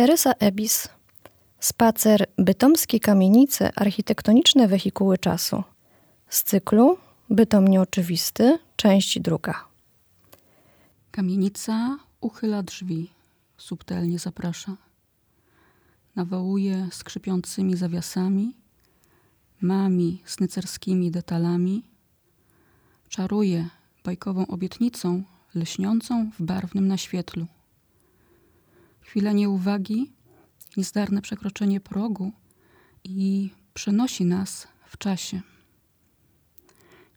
Teresa Ebis. Spacer Bytomskie kamienice, architektoniczne wehikuły czasu. Z cyklu Bytom nieoczywisty, część druga. Kamienica uchyla drzwi, subtelnie zaprasza. Nawołuje skrzypiącymi zawiasami, mami snycerskimi detalami. Czaruje bajkową obietnicą, lśniącą w barwnym naświetlu. Chwila nieuwagi, niezdarne przekroczenie progu i przenosi nas w czasie.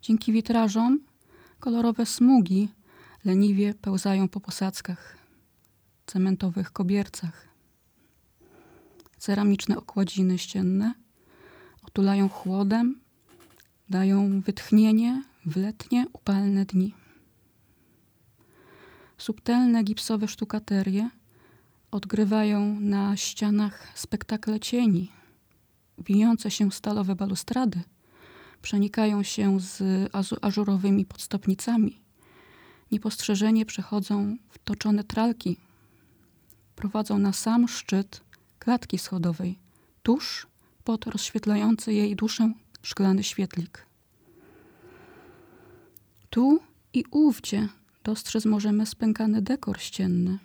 Dzięki witrażom kolorowe smugi leniwie pełzają po posadzkach, cementowych kobiercach. Ceramiczne okładziny ścienne otulają chłodem, dają wytchnienie w letnie, upalne dni. Subtelne gipsowe sztukaterie odgrywają na ścianach spektakle cieni. Wijące się stalowe balustrady przenikają się z ażurowymi podstopnicami. Niepostrzeżenie przechodzą w toczone tralki. Prowadzą na sam szczyt klatki schodowej, tuż pod rozświetlający jej duszę szklany świetlik. Tu i ówdzie dostrzec możemy spękany dekor ścienny,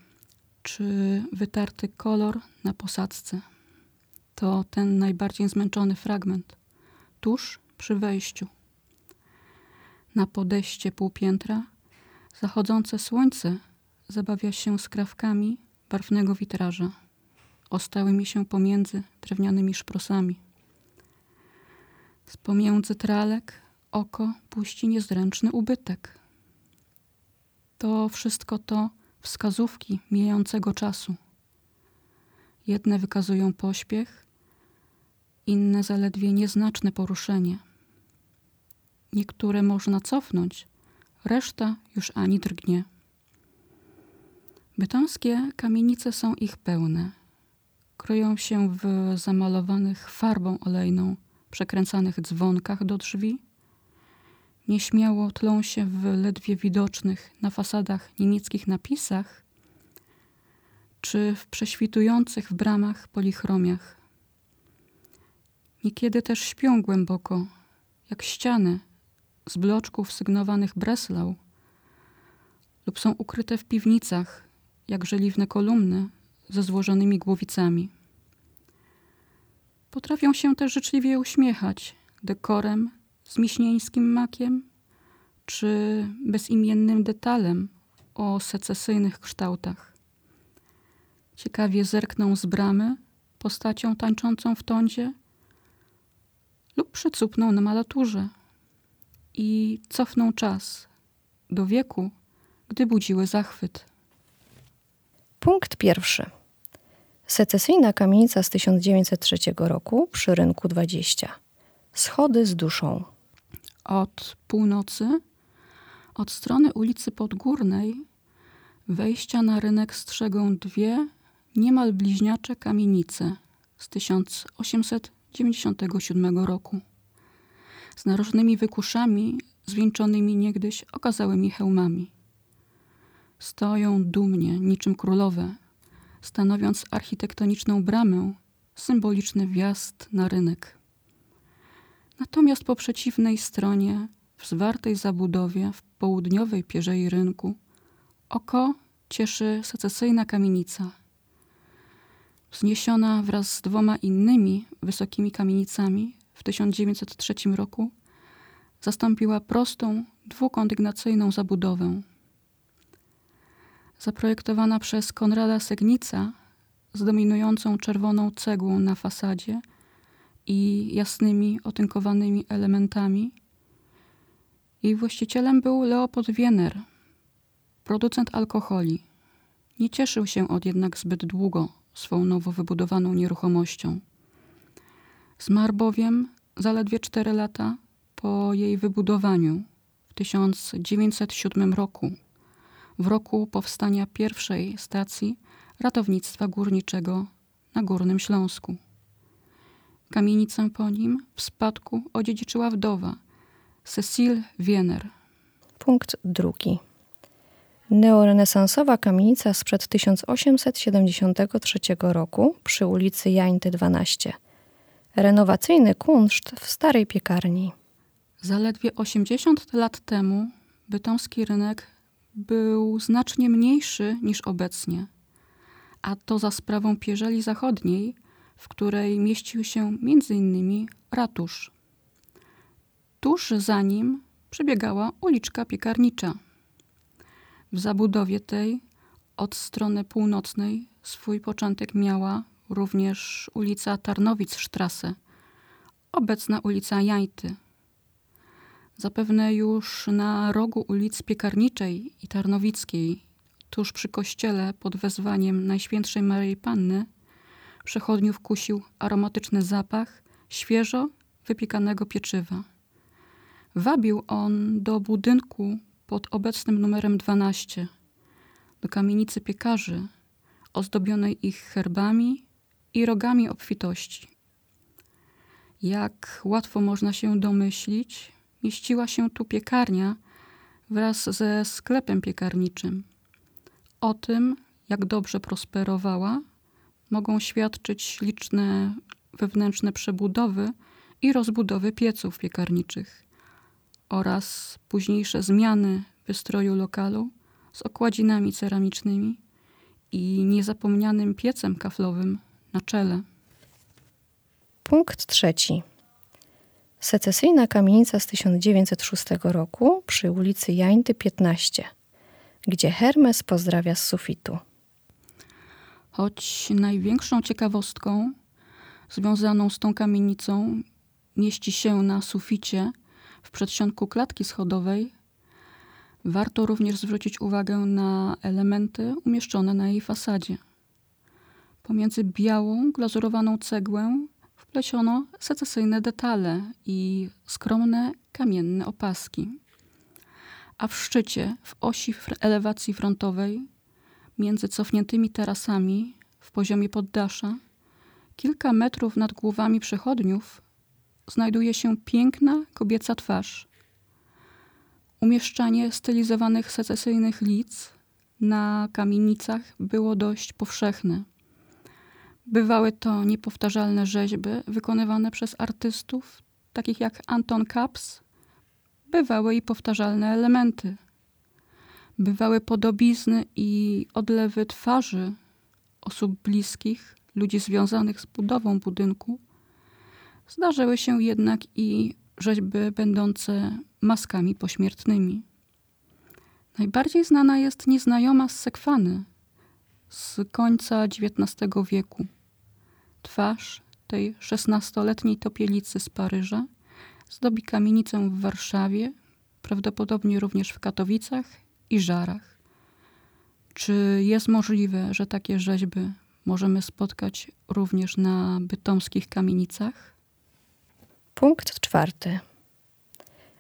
czy wytarty kolor na posadzce. To ten najbardziej zmęczony fragment, tuż przy wejściu. Na podejście półpiętra zachodzące słońce zabawia się skrawkami barwnego witraża, ostałymi się pomiędzy drewnianymi szprosami. Z pomiędzy tralek oko puści niezręczny ubytek. To wszystko to wskazówki mijającego czasu. Jedne wykazują pośpiech, inne zaledwie nieznaczne poruszenie. Niektóre można cofnąć, reszta już ani drgnie. Bytomskie kamienice są ich pełne. Kryją się w zamalowanych farbą olejną, przekręcanych dzwonkach do drzwi. Nieśmiało tlą się w ledwie widocznych na fasadach niemieckich napisach, czy w prześwitujących w bramach polichromiach. Niekiedy też śpią głęboko, jak ściany z bloczków sygnowanych Breslau, lub są ukryte w piwnicach, jak żeliwne kolumny ze złożonymi głowicami. Potrafią się też życzliwie uśmiechać dekorem z miśnieńskim makiem, czy bezimiennym detalem o secesyjnych kształtach. Ciekawie zerkną z bramy postacią tańczącą w tądzie lub przycupną na malaturze i cofną czas do wieku, gdy budziły zachwyt. Punkt pierwszy. Secesyjna kamienica z 1903 roku przy rynku 20. Schody z duszą. Od północy, od strony ulicy Podgórnej, wejścia na rynek strzegą dwie niemal bliźniacze kamienice z 1897 roku z narożnymi wykuszami zwieńczonymi niegdyś okazałymi hełmami. Stoją dumnie, niczym królowe, stanowiąc architektoniczną bramę, symboliczny wjazd na rynek. Natomiast po przeciwnej stronie, w zwartej zabudowie w południowej pierzei rynku, oko cieszy secesyjna kamienica. Wzniesiona wraz z dwoma innymi wysokimi kamienicami w 1903 roku zastąpiła prostą, dwukondygnacyjną zabudowę. Zaprojektowana przez Konrada Segnica z dominującą czerwoną cegłą na fasadzie i jasnymi, otynkowanymi elementami, jej właścicielem był Leopold Wiener, producent alkoholi. Nie cieszył się od jednak zbyt długo swą nowo wybudowaną nieruchomością. Zmarł bowiem zaledwie cztery lata po jej wybudowaniu w 1907 roku, w roku powstania pierwszej stacji ratownictwa górniczego na Górnym Śląsku. Kamienicę po nim w spadku odziedziczyła wdowa Cecile Wiener. Punkt drugi. Neorenesansowa kamienica sprzed 1873 roku przy ulicy Jańty 12. Renowacyjny kunszt w starej piekarni. Zaledwie 80 lat temu bytomski rynek był znacznie mniejszy niż obecnie, a to za sprawą Pierzeli Zachodniej, w której mieścił się m.in. ratusz. Tuż za nim przebiegała uliczka piekarnicza. W zabudowie tej od strony północnej swój początek miała również ulica Tarnowic-Strasse, obecna ulica Jajty. Zapewne już na rogu ulic Piekarniczej i Tarnowickiej, tuż przy kościele pod wezwaniem Najświętszej Maryi Panny, przechodniów kusił aromatyczny zapach świeżo wypiekanego pieczywa. Wabił on do budynku pod obecnym numerem 12, do kamienicy piekarzy, ozdobionej ich herbami i rogami obfitości. Jak łatwo można się domyślić, mieściła się tu piekarnia wraz ze sklepem piekarniczym. O tym, jak dobrze prosperowała, mogą świadczyć liczne wewnętrzne przebudowy i rozbudowy pieców piekarniczych oraz późniejsze zmiany wystroju lokalu z okładzinami ceramicznymi i niezapomnianym piecem kaflowym na czele. Punkt trzeci. Secesyjna kamienica z 1906 roku przy ulicy Jańty 15, gdzie Hermes pozdrawia z sufitu. Choć największą ciekawostką związaną z tą kamienicą mieści się na suficie w przedsionku klatki schodowej, warto również zwrócić uwagę na elementy umieszczone na jej fasadzie. Pomiędzy białą, glazurowaną cegłę wpleciono secesyjne detale i skromne kamienne opaski. A w szczycie, w osi elewacji frontowej, między cofniętymi tarasami w poziomie poddasza, kilka metrów nad głowami przechodniów znajduje się piękna kobieca twarz. Umieszczanie stylizowanych secesyjnych lic na kamienicach było dość powszechne. Bywały to niepowtarzalne rzeźby wykonywane przez artystów, takich jak Anton Kaps. Bywały i powtarzalne elementy. Bywały podobizny i odlewy twarzy osób bliskich, ludzi związanych z budową budynku. Zdarzyły się jednak i rzeźby będące maskami pośmiertnymi. Najbardziej znana jest nieznajoma z Sekwany z końca XIX wieku. Twarz tej szesnastoletniej topielicy z Paryża zdobi kamienicę w Warszawie, prawdopodobnie również w Katowicach i Żarach. Czy jest możliwe, że takie rzeźby możemy spotkać również na bytomskich kamienicach? Punkt czwarty.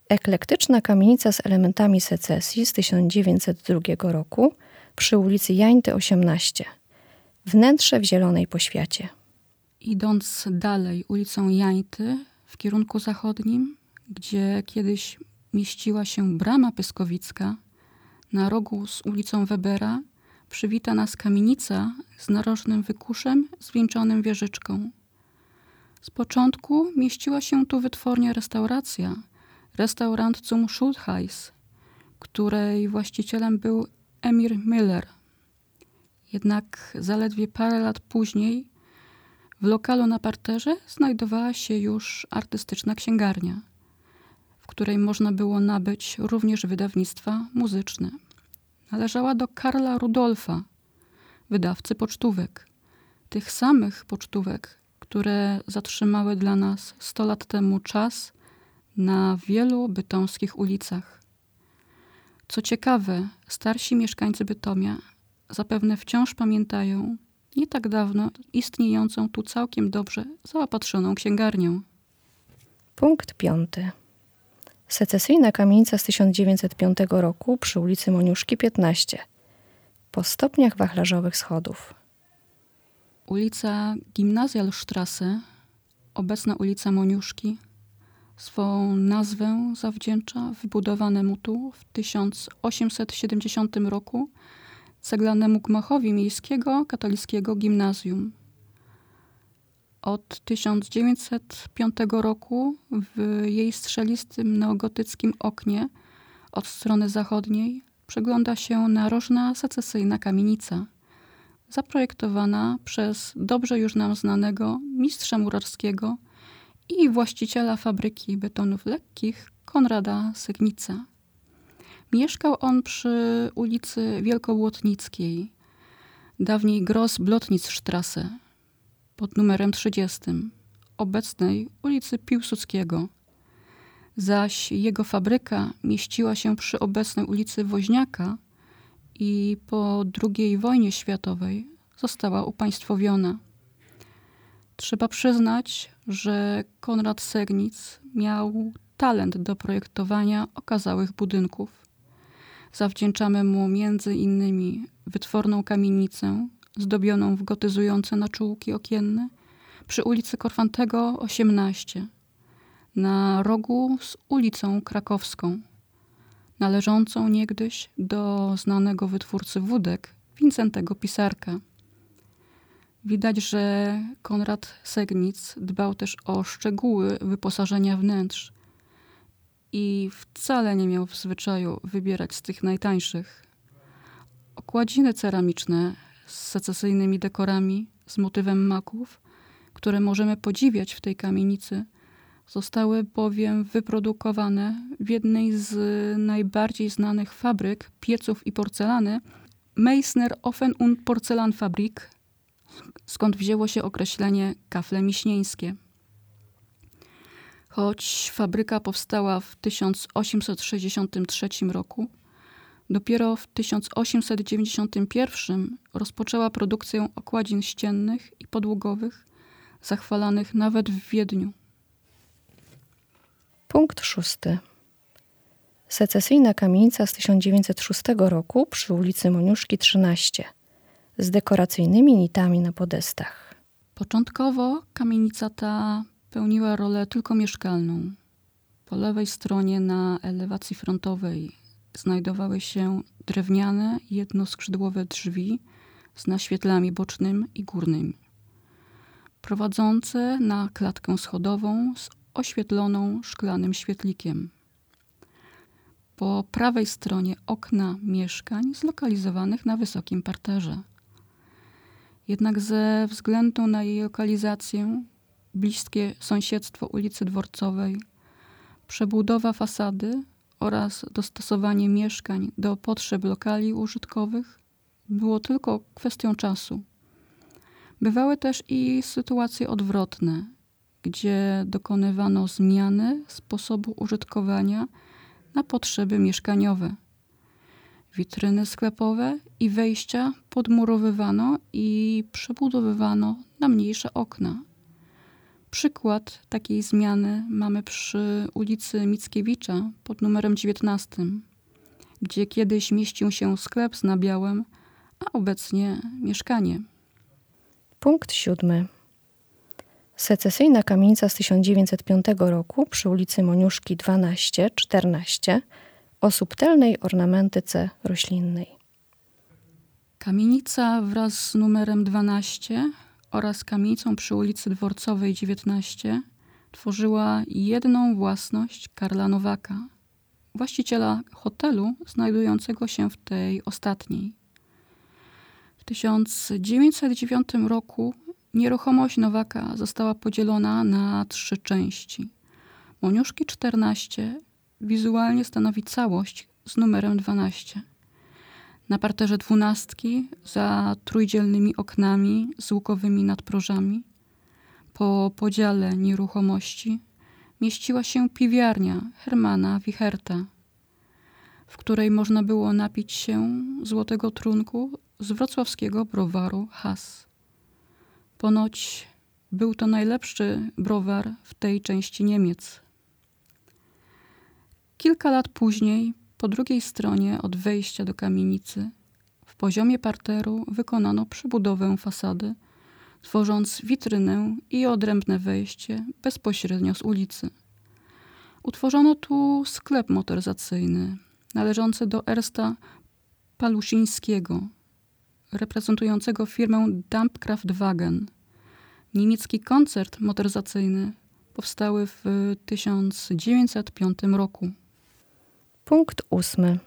Eklektyczna kamienica z elementami secesji z 1902 roku przy ulicy Jańty 18. Wnętrze w zielonej poświacie. Idąc dalej ulicą Jańty w kierunku zachodnim, gdzie kiedyś mieściła się brama pyskowicka, na rogu z ulicą Webera przywita nas kamienica z narożnym wykuszem zwieńczonym wieżyczką. Z początku mieściła się tu wytwornie restauracja, restaurant zum Schultheiss, której właścicielem był Emir Miller. Jednak zaledwie parę lat później w lokalu na parterze znajdowała się już artystyczna księgarnia, której można było nabyć również wydawnictwa muzyczne. Należała do Karla Rudolfa, wydawcy pocztówek. Tych samych pocztówek, które zatrzymały dla nas 100 lat temu czas na wielu bytomskich ulicach. Co ciekawe, starsi mieszkańcy Bytomia zapewne wciąż pamiętają, nie tak dawno istniejącą tu całkiem dobrze zaopatrzoną księgarnię. Punkt piąty. Secesyjna kamienica z 1905 roku przy ulicy Moniuszki 15. Po stopniach wachlarzowych schodów. Ulica Gimnazjalstrasse, obecna ulica Moniuszki, Swą nazwę zawdzięcza wybudowanemu tu w 1870 roku ceglanemu gmachowi miejskiego katolickiego gimnazjum. Od 1905 roku w jej strzelistym neogotyckim oknie od strony zachodniej przegląda się narożna secesyjna kamienica, zaprojektowana przez dobrze już nam znanego mistrza murarskiego i właściciela fabryki betonów lekkich Konrada Segnica. Mieszkał on przy ulicy Wielkobłotnickiej, dawniej Gross-Blotnitzstrasse, pod numerem 30, obecnej ulicy Piłsudskiego. Zaś jego fabryka mieściła się przy obecnej ulicy Woźniaka i po II wojnie światowej została upaństwowiona. Trzeba przyznać, że Konrad Segnic miał talent do projektowania okazałych budynków. Zawdzięczamy mu między innymi wytworną kamienicę zdobioną w gotyzujące naczółki okienne przy ulicy Korfantego 18 na rogu z ulicą Krakowską, należącą niegdyś do znanego wytwórcy wódek Wincentego Pisarka. Widać, że Konrad Segnic dbał też o szczegóły wyposażenia wnętrz i wcale nie miał w zwyczaju wybierać z tych najtańszych. Okładziny ceramiczne z secesyjnymi dekorami, z motywem maków, które możemy podziwiać w tej kamienicy, zostały bowiem wyprodukowane w jednej z najbardziej znanych fabryk pieców i porcelany, Meissner Ofen und Porzellanfabrik, skąd wzięło się określenie kafle miśnieńskie. Choć fabryka powstała w 1863 roku, dopiero w 1891 rozpoczęła produkcję okładzin ściennych i podłogowych, zachwalanych nawet w Wiedniu. Punkt szósty. Secesyjna kamienica z 1906 roku przy ulicy Moniuszki 13 z dekoracyjnymi nitami na podestach. Początkowo kamienica ta pełniła rolę tylko mieszkalną. Po lewej stronie na elewacji frontowej znajdowały się drewniane jednoskrzydłowe drzwi z naświetlami bocznym i górnymi, prowadzące na klatkę schodową z oświetloną szklanym świetlikiem. Po prawej stronie okna mieszkań zlokalizowanych na wysokim parterze. Jednak ze względu na jej lokalizację, bliskie sąsiedztwo ulicy Dworcowej, przebudowa fasady oraz dostosowanie mieszkań do potrzeb lokali użytkowych było tylko kwestią czasu. Bywały też i sytuacje odwrotne, gdzie dokonywano zmiany sposobu użytkowania na potrzeby mieszkaniowe. Witryny sklepowe i wejścia podmurowywano i przebudowywano na mniejsze okna. Przykład takiej zmiany mamy przy ulicy Mickiewicza pod numerem 19, gdzie kiedyś mieścił się sklep z nabiałem, a obecnie mieszkanie. Punkt siódmy. Secesyjna kamienica z 1905 roku przy ulicy Moniuszki 12-14 o subtelnej ornamentyce roślinnej. Kamienica wraz z numerem 12 oraz kamienicą przy ulicy Dworcowej 19 tworzyła jedną własność Karla Nowaka, właściciela hotelu znajdującego się w tej ostatniej. W 1909 roku nieruchomość Nowaka została podzielona na trzy części. Moniuszki 14 wizualnie stanowi całość z numerem 12. Na parterze dwunastki, za trójdzielnymi oknami z łukowymi nadprożami, po podziale nieruchomości mieściła się piwiarnia Hermana Wicherta, w której można było napić się złotego trunku z wrocławskiego browaru Has. Ponoć był to najlepszy browar w tej części Niemiec. Kilka lat później po drugiej stronie od wejścia do kamienicy w poziomie parteru wykonano przebudowę fasady, tworząc witrynę i odrębne wejście bezpośrednio z ulicy. Utworzono tu sklep motoryzacyjny należący do Ersta Palusińskiego, reprezentującego firmę Dampkraftwagen. Niemiecki koncert motoryzacyjny powstały w 1905 roku. Punkt ósmy.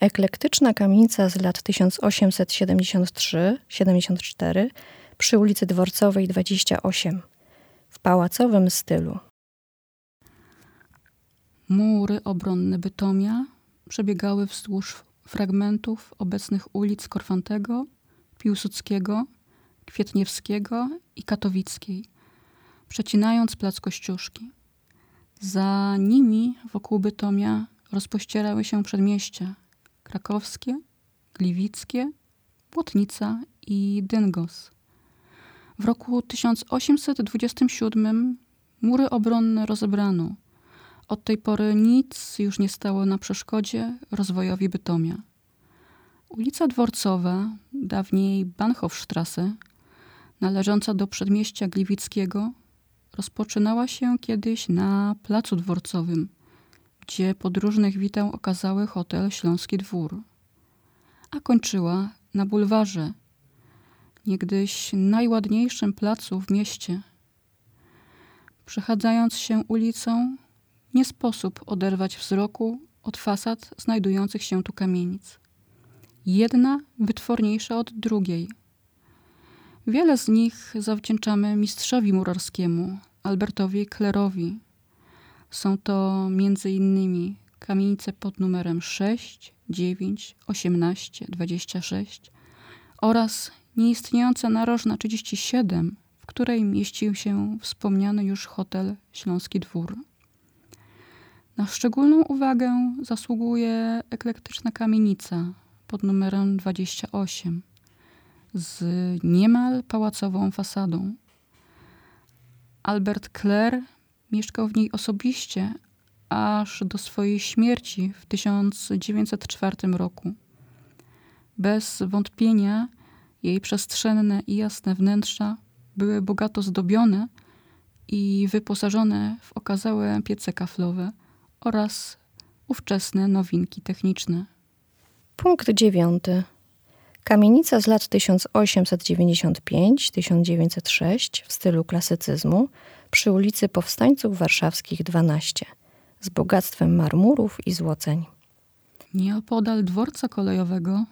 Eklektyczna kamienica z lat 1873-74 przy ulicy Dworcowej 28 w pałacowym stylu. Mury obronne Bytomia przebiegały wzdłuż fragmentów obecnych ulic Korfantego, Piłsudskiego, Kwietniewskiego i Katowickiej, przecinając plac Kościuszki. Za nimi wokół Bytomia rozpościerały się przedmieścia krakowskie, gliwickie, Płotnica i Dyngos. W roku 1827 mury obronne rozebrano. Od tej pory nic już nie stało na przeszkodzie rozwojowi Bytomia. Ulica Dworcowa, dawniej Bahnhofstrasse, należąca do przedmieścia Gliwickiego, rozpoczynała się kiedyś na Placu Dworcowym, gdzie podróżnych witał okazały hotel Śląski Dwór, a kończyła na bulwarze, niegdyś najładniejszym placu w mieście. Przechadzając się ulicą, nie sposób oderwać wzroku od fasad znajdujących się tu kamienic. Jedna wytworniejsza od drugiej. Wiele z nich zawdzięczamy mistrzowi murarskiemu, Albertowi Klerowi. Są to między innymi kamienice pod numerem 6, 9, 18, 26 oraz nieistniejąca narożna 37, w której mieścił się wspomniany już hotel Śląski Dwór. Na szczególną uwagę zasługuje eklektyczna kamienica pod numerem 28 z niemal pałacową fasadą. Albert Kler mieszkał w niej osobiście aż do swojej śmierci w 1904 roku. Bez wątpienia jej przestrzenne i jasne wnętrza były bogato zdobione i wyposażone w okazałe piece kaflowe oraz ówczesne nowinki techniczne. Punkt dziewiąty. Kamienica z lat 1895-1906 w stylu klasycyzmu przy ulicy Powstańców Warszawskich 12 z bogactwem marmurów i złoceń. Nieopodal dworca kolejowego,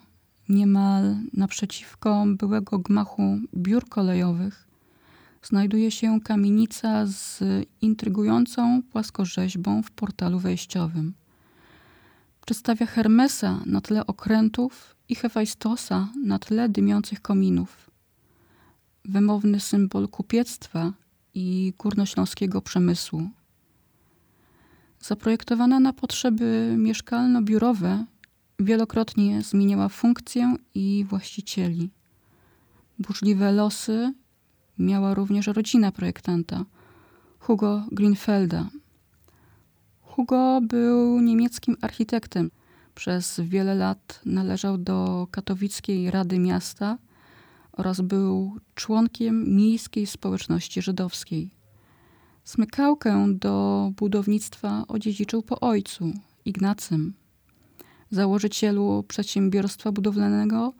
niemal naprzeciwko byłego gmachu biur kolejowych, znajduje się kamienica z intrygującą płaskorzeźbą w portalu wejściowym. Przedstawia Hermesa na tle okrętów i Hefajstosa na tle dymiących kominów. Wymowny symbol kupiectwa i górnośląskiego przemysłu. Zaprojektowana na potrzeby mieszkalno-biurowe, wielokrotnie zmieniała funkcję i właścicieli. Burzliwe losy miała również rodzina projektanta, Hugo Greenfelda. Hugo był niemieckim architektem. Przez wiele lat należał do katowickiej Rady Miasta oraz był członkiem miejskiej społeczności żydowskiej. Smykałkę do budownictwa odziedziczył po ojcu, Ignacym, założycielu przedsiębiorstwa budowlanego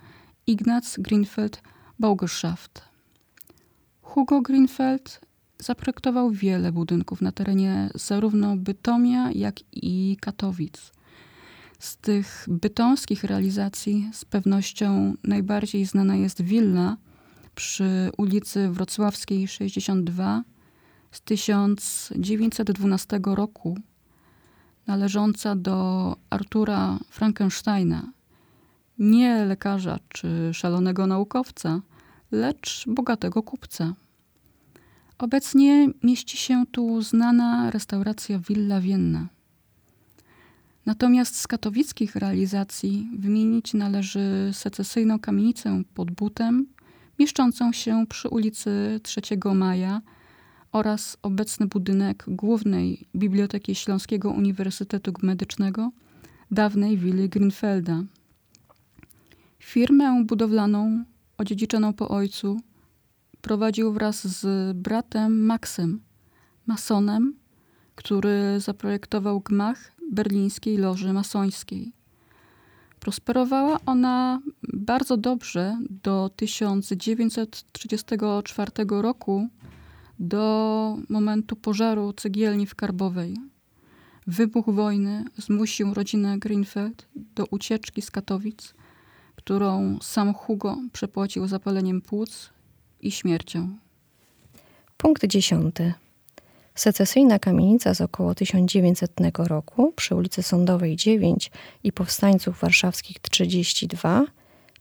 Ignaz Greenfeld Baugeschaft. Hugo Greenfeld zaprojektował wiele budynków na terenie zarówno Bytomia, jak i Katowic. Z tych bytomskich realizacji z pewnością najbardziej znana jest willa przy ulicy Wrocławskiej 62 z 1912 roku, należąca do Artura Frankensteina, nie lekarza czy szalonego naukowca, lecz bogatego kupca. Obecnie mieści się tu znana restauracja Villa Vienna. Natomiast z katowickich realizacji wymienić należy secesyjną kamienicę pod Butem, mieszczącą się przy ulicy 3 Maja oraz obecny budynek głównej Biblioteki Śląskiego Uniwersytetu Medycznego, dawnej willi Greenfelda. Firmę budowlaną, odziedziczoną po ojcu, prowadził wraz z bratem Maxem, masonem, który zaprojektował gmach berlińskiej loży masońskiej. Prosperowała ona bardzo dobrze do 1934 roku, do momentu pożaru cegielni w Karbowej. Wybuch wojny zmusił rodzinę Greenfeld do ucieczki z Katowic, którą sam Hugo przepłacił zapaleniem płuc i śmiercią. Punkt dziesiąty. Secesyjna kamienica z około 1900 roku przy ulicy Sądowej 9 i Powstańców Warszawskich 32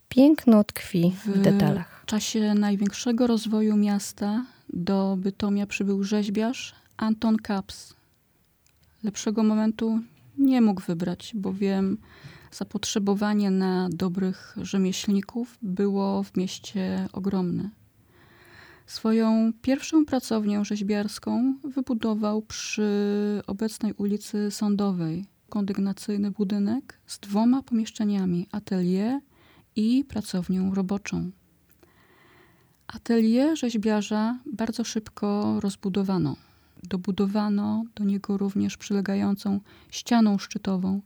piękno tkwi w, w detalach. W czasie największego rozwoju miasta do Bytomia przybył rzeźbiarz Anton Kaps. Lepszego momentu nie mógł wybrać, bowiem zapotrzebowanie na dobrych rzemieślników było w mieście ogromne. Swoją pierwszą pracownię rzeźbiarską wybudował przy obecnej ulicy Sądowej. Kondygnacyjny budynek z dwoma pomieszczeniami atelier i pracownią roboczą. Atelier rzeźbiarza bardzo szybko rozbudowano. Dobudowano do niego również przylegającą ścianą szczytową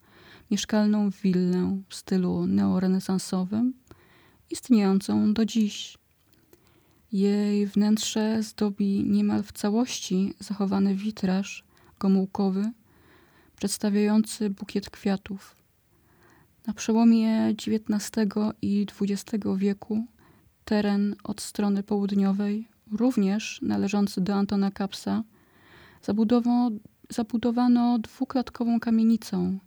mieszkalną willę w stylu neorenesansowym, istniejącą do dziś. Jej wnętrze zdobi niemal w całości zachowany witraż gomułkowy, przedstawiający bukiet kwiatów. Na przełomie XIX i XX wieku teren od strony południowej, również należący do Antona Kapsa, zabudowano, dwuklatkową kamienicą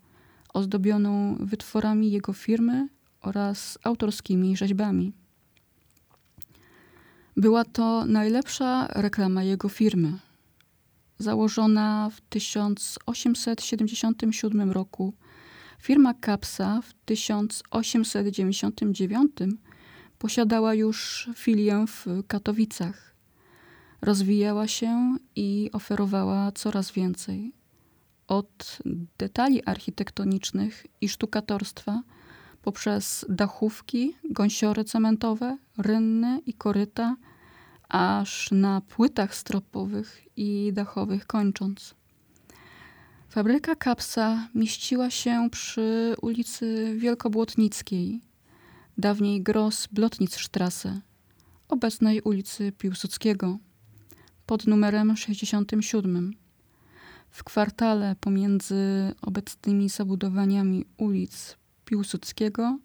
ozdobioną wytworami jego firmy oraz autorskimi rzeźbami. Była to najlepsza reklama jego firmy. Założona w 1877 roku, firma Kapsa w 1899 posiadała już filię w Katowicach. Rozwijała się i oferowała coraz więcej. Od detali architektonicznych i sztukatorstwa poprzez dachówki, gąsiory cementowe, rynny i koryta, aż na płytach stropowych i dachowych kończąc. Fabryka Kapsa mieściła się przy ulicy Wielkobłotnickiej, dawniej Gross Blotnitzstrasse, obecnej ulicy Piłsudskiego, pod numerem 67. W kwartale pomiędzy obecnymi zabudowaniami ulic Piłsudskiego,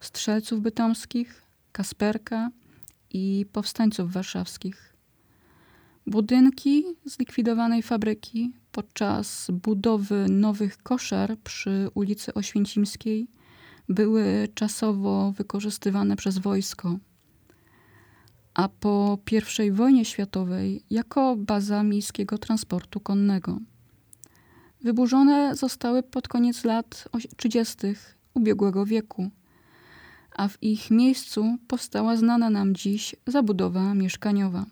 Strzelców Bytomskich, Kasperka i Powstańców Warszawskich. Budynki zlikwidowanej fabryki podczas budowy nowych koszar przy ulicy Oświęcimskiej były czasowo wykorzystywane przez wojsko, a po I wojnie światowej jako baza miejskiego transportu konnego. Wyburzone zostały pod koniec lat 30. ubiegłego wieku, a w ich miejscu powstała znana nam dziś zabudowa mieszkaniowa.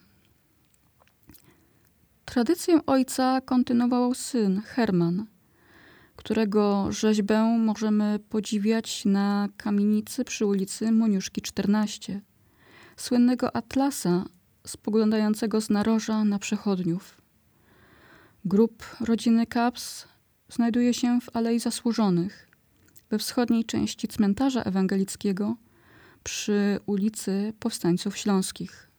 Tradycję ojca kontynuował syn Herman, którego rzeźbę możemy podziwiać na kamienicy przy ulicy Moniuszki 14, słynnego atlasa spoglądającego z naroża na przechodniów. Grup rodziny Kaps znajduje się w Alei Zasłużonych, we wschodniej części cmentarza ewangelickiego przy ulicy Powstańców Śląskich.